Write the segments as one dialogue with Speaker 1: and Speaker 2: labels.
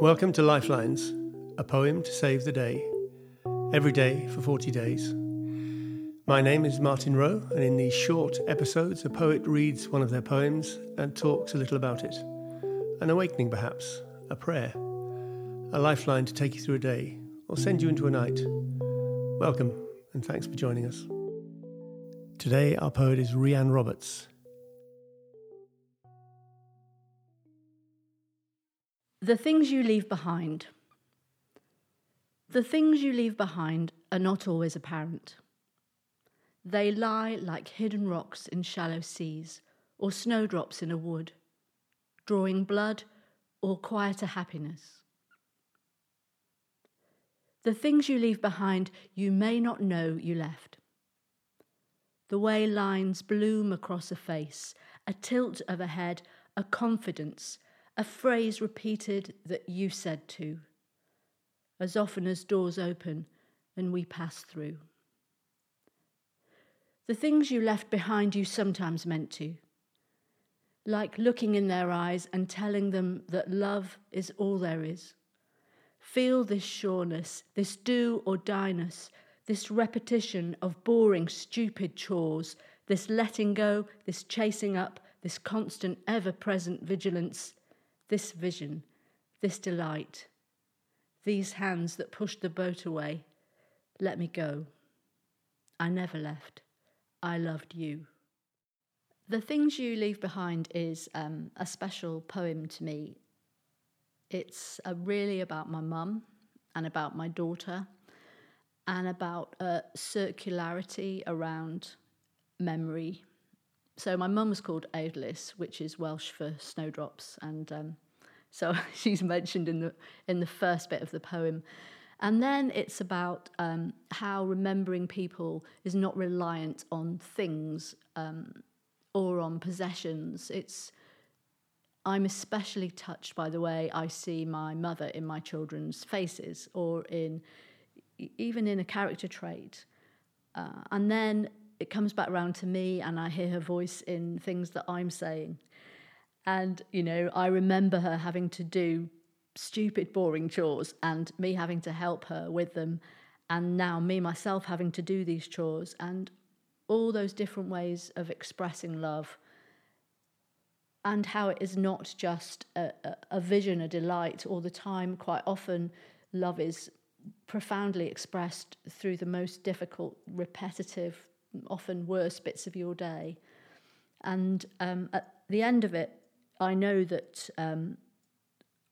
Speaker 1: Welcome to Lifelines, a poem to save the day, every day for 40 days. My name is Martin Wroe, and in these short episodes, a poet reads one of their poems and talks a little about it. An awakening, perhaps, a prayer, a lifeline to take you through a day or send you into a night. Welcome, and thanks for joining us. Today, our poet is Rhiann Roberts.
Speaker 2: The things you leave behind. The things you leave behind are not always apparent. They lie like hidden rocks in shallow seas or snowdrops in a wood, drawing blood or quieter happiness. The things you leave behind you may not know you left. The way lines bloom across a face, a tilt of a head, a confidence, a phrase repeated that you said to, as often as doors open and we pass through. The things you left behind you sometimes meant to, like looking in their eyes and telling them that love is all there is. Feel this sureness, this do or dieness, this repetition of boring, stupid chores, this letting go, this chasing up, this constant, ever present vigilance, this vision, this delight, these hands that pushed the boat away, let me go. I never left. I loved you. The Things You Leave Behind is um, a special poem to me. It's uh, really about my mum and about my daughter and about a circularity around memory so my mum was called Eirlys, which is Welsh for snowdrops, and um, so she's mentioned in the in the first bit of the poem. And then it's about um, how remembering people is not reliant on things um, or on possessions. It's I'm especially touched by the way I see my mother in my children's faces, or in even in a character trait. Uh, and then it comes back around to me and I hear her voice in things that I'm saying. And, you know, I remember her having to do stupid, boring chores and me having to help her with them. And now me myself having to do these chores and all those different ways of expressing love. And how it is not just a, a, a vision, a delight all the time. Quite often, love is profoundly expressed through the most difficult, repetitive often worst bits of your day. And um, at the end of it, I know that um,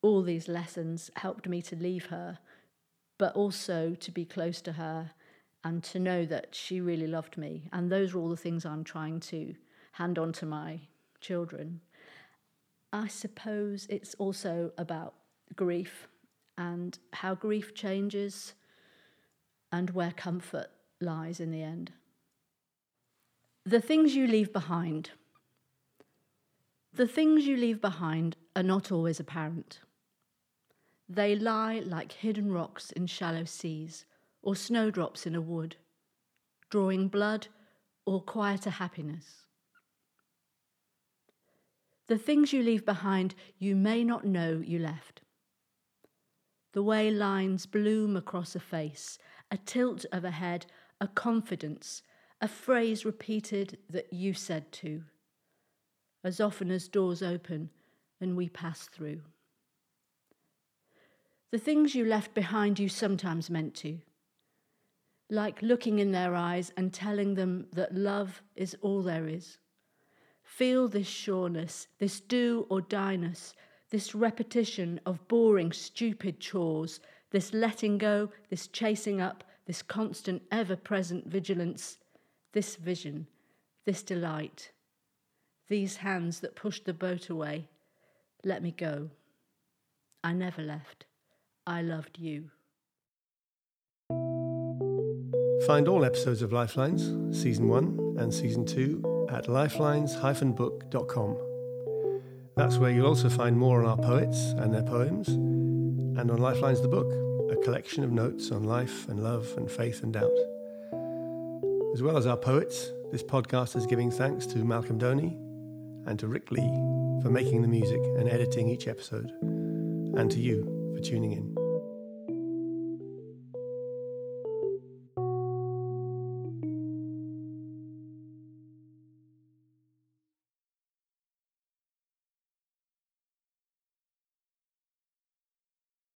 Speaker 2: all these lessons helped me to leave her, but also to be close to her and to know that she really loved me. And those are all the things I'm trying to hand on to my children. I suppose it's also about grief and how grief changes and where comfort lies in the end. The things you leave behind. The things you leave behind are not always apparent. They lie like hidden rocks in shallow seas or snowdrops in a wood, drawing blood or quieter happiness. The things you leave behind you may not know you left. The way lines bloom across a face, a tilt of a head, a confidence, a phrase repeated that you said to, as often as doors open and we pass through. The things you left behind you sometimes meant to, like looking in their eyes and telling them that love is all there is. Feel this sureness, this do or dieness, this repetition of boring, stupid chores, this letting go, this chasing up, this constant, ever present vigilance this vision, this delight, these hands that pushed the boat away, let me go. I never left. I loved you.
Speaker 1: Find all episodes of Lifelines, Season 1 and Season 2, at lifelines-book.com. That's where you'll also find more on our poets and their poems, and on Lifelines the Book, a collection of notes on life and love and faith and doubt. As well as our poets, this podcast is giving thanks to Malcolm Doney and to Rick Lee for making the music and editing each episode, and to you for tuning in.